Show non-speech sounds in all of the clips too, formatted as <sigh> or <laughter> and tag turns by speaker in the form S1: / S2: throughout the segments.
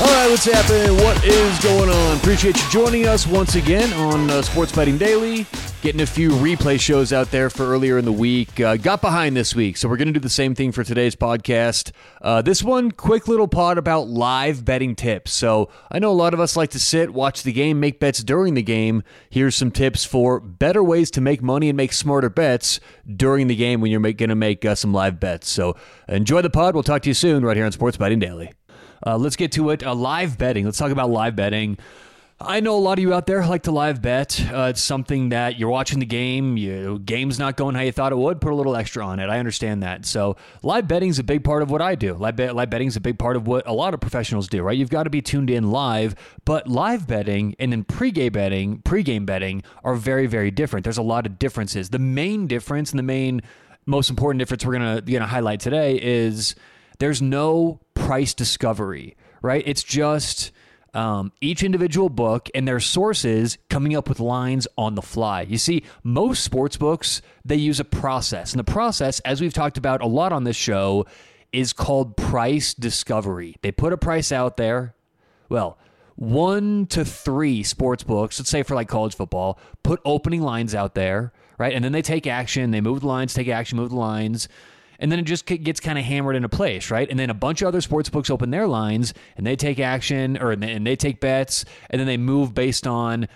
S1: All right, what's happening? What is going on? Appreciate you joining us once again on uh, Sports Betting Daily. Getting a few replay shows out there for earlier in the week. Uh, got behind this week, so we're going to do the same thing for today's podcast. Uh, this one, quick little pod about live betting tips. So I know a lot of us like to sit, watch the game, make bets during the game. Here's some tips for better ways to make money and make smarter bets during the game when you're going to make uh, some live bets. So enjoy the pod. We'll talk to you soon right here on Sports Betting Daily. Uh, let's get to it. Uh, live betting. Let's talk about live betting. I know a lot of you out there like to live bet. Uh, it's something that you're watching the game, you game's not going how you thought it would. Put a little extra on it. I understand that. So live betting is a big part of what I do. Live, bet, live betting is a big part of what a lot of professionals do. Right? You've got to be tuned in live. But live betting and then pregame betting, pregame betting are very very different. There's a lot of differences. The main difference and the main most important difference we're gonna gonna highlight today is there's no price discovery, right? It's just um, each individual book and their sources coming up with lines on the fly. You see, most sports books they use a process, and the process, as we've talked about a lot on this show, is called price discovery. They put a price out there. Well, one to three sports books, let's say for like college football, put opening lines out there, right? And then they take action, they move the lines, take action, move the lines and then it just gets kind of hammered into place, right? And then a bunch of other sports books open their lines and they take action or and they take bets and then they move based on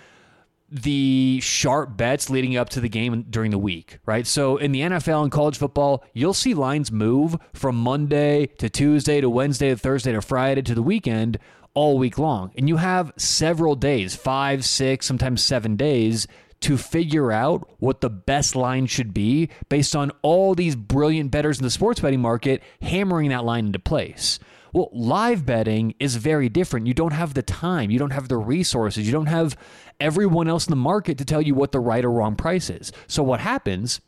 S1: the sharp bets leading up to the game during the week, right? So in the NFL and college football, you'll see lines move from Monday to Tuesday to Wednesday to Thursday to Friday to the weekend all week long. And you have several days, five, six, sometimes seven days to figure out what the best line should be based on all these brilliant bettors in the sports betting market hammering that line into place. Well, live betting is very different. You don't have the time, you don't have the resources, you don't have everyone else in the market to tell you what the right or wrong price is. So, what happens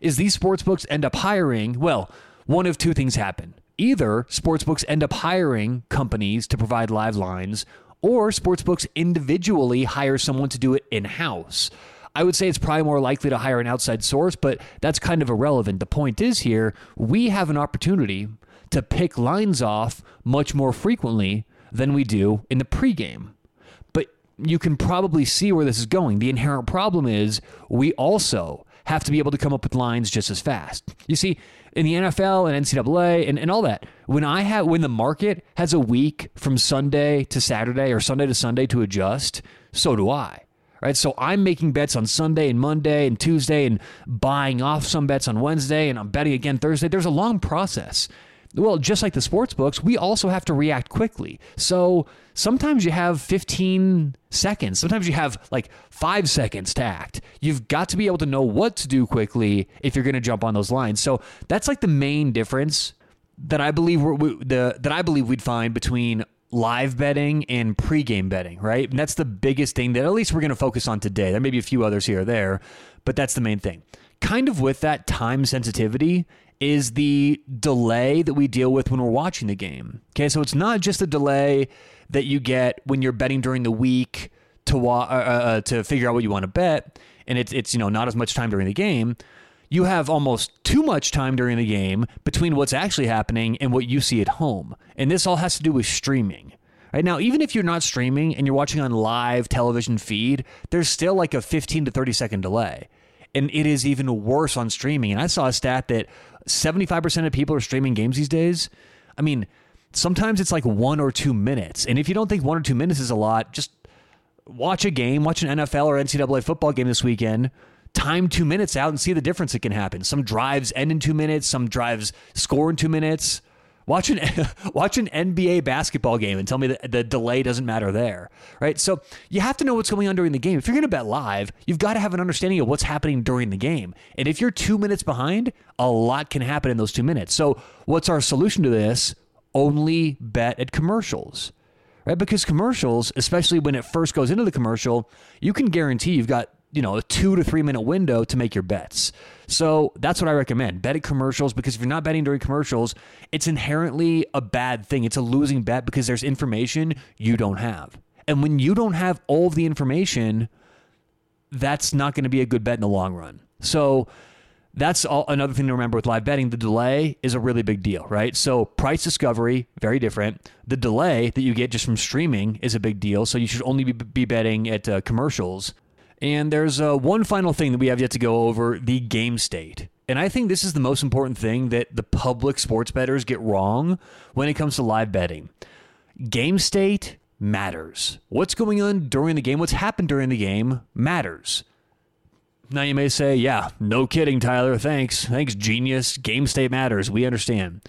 S1: is these sports books end up hiring, well, one of two things happen. Either sports books end up hiring companies to provide live lines, or sportsbooks individually hire someone to do it in house. I would say it's probably more likely to hire an outside source, but that's kind of irrelevant. The point is here, we have an opportunity to pick lines off much more frequently than we do in the pregame. But you can probably see where this is going. The inherent problem is we also have to be able to come up with lines just as fast. You see, in the NFL and NCAA and, and all that, when I have when the market has a week from Sunday to Saturday or Sunday to Sunday to adjust, so do I. Right? So I'm making bets on Sunday and Monday and Tuesday and buying off some bets on Wednesday and I'm betting again Thursday. There's a long process. Well, just like the sports books, we also have to react quickly. So sometimes you have 15 seconds, sometimes you have like five seconds to act. You've got to be able to know what to do quickly if you're going to jump on those lines. So that's like the main difference that I believe we, the that I believe we'd find between live betting and pregame betting, right? And that's the biggest thing that at least we're going to focus on today. There may be a few others here or there, but that's the main thing. Kind of with that time sensitivity is the delay that we deal with when we're watching the game. Okay, so it's not just a delay that you get when you're betting during the week to wa- uh, uh, uh, to figure out what you want to bet, and it's it's you know not as much time during the game. You have almost too much time during the game between what's actually happening and what you see at home, and this all has to do with streaming. Right now, even if you're not streaming and you're watching on live television feed, there's still like a 15 to 30 second delay and it is even worse on streaming. And I saw a stat that 75% of people are streaming games these days. I mean, sometimes it's like one or two minutes. And if you don't think one or two minutes is a lot, just watch a game, watch an NFL or NCAA football game this weekend. Time two minutes out and see the difference that can happen. Some drives end in two minutes, some drives score in two minutes. Watch an <laughs> watch an NBA basketball game and tell me that the delay doesn't matter there, right? So you have to know what's going on during the game. If you're going to bet live, you've got to have an understanding of what's happening during the game. And if you're two minutes behind, a lot can happen in those two minutes. So what's our solution to this? Only bet at commercials. Right? Because commercials, especially when it first goes into the commercial, you can guarantee you've got you know, a two to three minute window to make your bets. So that's what I recommend. Bet at commercials because if you're not betting during commercials, it's inherently a bad thing. It's a losing bet because there's information you don't have. And when you don't have all of the information, that's not going to be a good bet in the long run. So that's all, another thing to remember with live betting. The delay is a really big deal, right? So price discovery, very different. The delay that you get just from streaming is a big deal. So you should only be, be betting at uh, commercials. And there's uh, one final thing that we have yet to go over: the game state. And I think this is the most important thing that the public sports bettors get wrong when it comes to live betting. Game state matters. What's going on during the game, what's happened during the game matters. Now you may say, yeah, no kidding, Tyler. Thanks. Thanks, genius. Game state matters. We understand.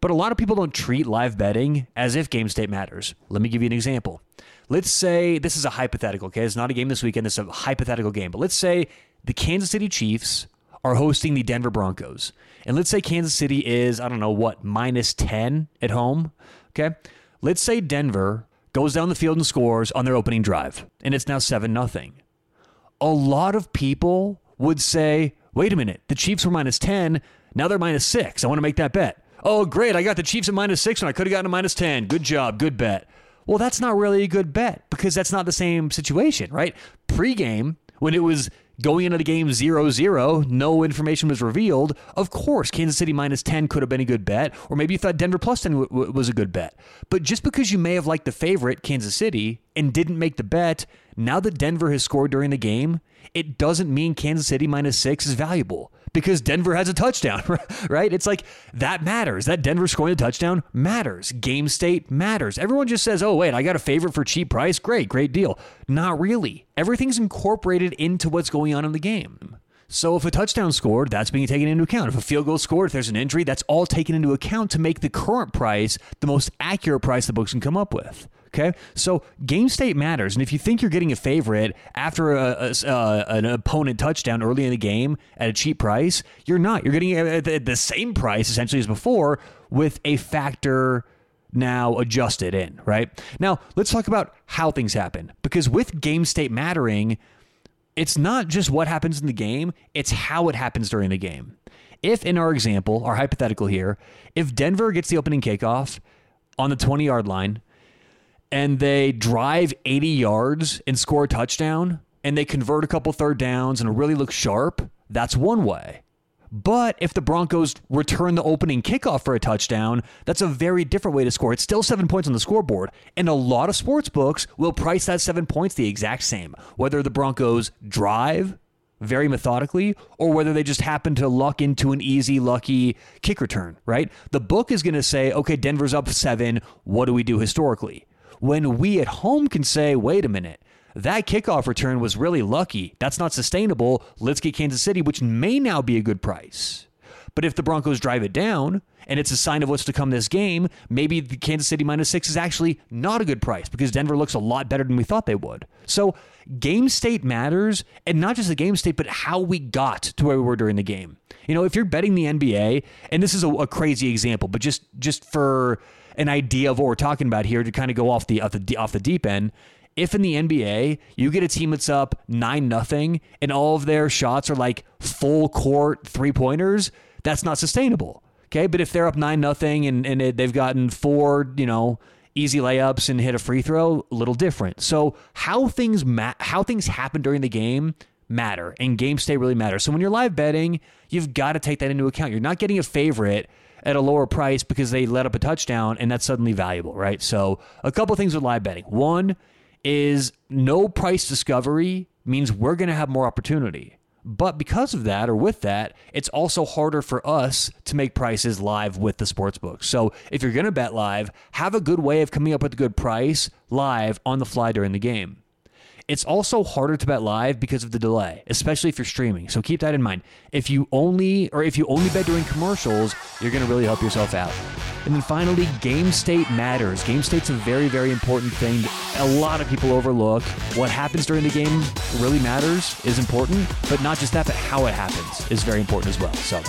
S1: But a lot of people don't treat live betting as if game state matters. Let me give you an example. Let's say this is a hypothetical, okay? It's not a game this weekend, it's a hypothetical game. But let's say the Kansas City Chiefs are hosting the Denver Broncos. And let's say Kansas City is, I don't know what, minus 10 at home, okay? Let's say Denver goes down the field and scores on their opening drive, and it's now 7 nothing a lot of people would say, wait a minute, the Chiefs were minus 10. Now they're minus six. I want to make that bet. Oh, great. I got the Chiefs at minus six and I could have gotten a minus 10. Good job. Good bet. Well, that's not really a good bet because that's not the same situation, right? Pre-game, when it was going into the game 0 0, no information was revealed. Of course, Kansas City minus 10 could have been a good bet, or maybe you thought Denver plus 10 w- w- was a good bet. But just because you may have liked the favorite, Kansas City, and didn't make the bet, now that Denver has scored during the game, it doesn't mean Kansas City minus six is valuable because Denver has a touchdown, <laughs> right? It's like that matters. That Denver scoring a touchdown matters. Game state matters. Everyone just says, oh, wait, I got a favorite for cheap price. Great, great deal. Not really. Everything's incorporated into what's going on in the game. So if a touchdown scored, that's being taken into account. If a field goal scored, if there's an injury, that's all taken into account to make the current price the most accurate price the books can come up with. Okay, so game state matters, and if you think you're getting a favorite after a, a, uh, an opponent touchdown early in the game at a cheap price, you're not. You're getting at the same price essentially as before with a factor now adjusted in. Right now, let's talk about how things happen because with game state mattering, it's not just what happens in the game; it's how it happens during the game. If in our example, our hypothetical here, if Denver gets the opening kickoff on the 20 yard line and they drive 80 yards and score a touchdown and they convert a couple third downs and really look sharp, that's one way. But if the Broncos return the opening kickoff for a touchdown, that's a very different way to score. It's still seven points on the scoreboard. And a lot of sports books will price that seven points the exact same. Whether the Broncos drive very methodically or whether they just happen to luck into an easy, lucky kick return, right? The book is going to say, okay, Denver's up seven. What do we do historically? When we at home can say, wait a minute, that kickoff return was really lucky. That's not sustainable. Let's get Kansas City, which may now be a good price. But if the Broncos drive it down and it's a sign of what's to come this game, maybe the Kansas City minus six is actually not a good price because Denver looks a lot better than we thought they would. So game state matters, and not just the game state, but how we got to where we were during the game. You know, if you're betting the NBA, and this is a, a crazy example, but just just for an idea of what we're talking about here to kind of go off the off the off the deep end. If in the NBA you get a team that's up nine nothing and all of their shots are like full court three pointers, that's not sustainable. Okay, but if they're up nine nothing and and they've gotten four, you know, easy layups and hit a free throw, a little different. So how things ma- how things happen during the game matter and game state really matters. So when you're live betting, you've got to take that into account. You're not getting a favorite at a lower price because they let up a touchdown and that's suddenly valuable, right? So, a couple things with live betting. One is no price discovery means we're going to have more opportunity. But because of that, or with that, it's also harder for us to make prices live with the sports book. So if you're going to bet live, have a good way of coming up with a good price live on the fly during the game. It's also harder to bet live because of the delay, especially if you're streaming. So keep that in mind. If you only or if you only bet during commercials, you're going to really help yourself out. And then finally, game state matters. Game state's a very very important thing. A lot of people overlook. What happens during the game really matters, is important, but not just that, but how it happens is very important as well. So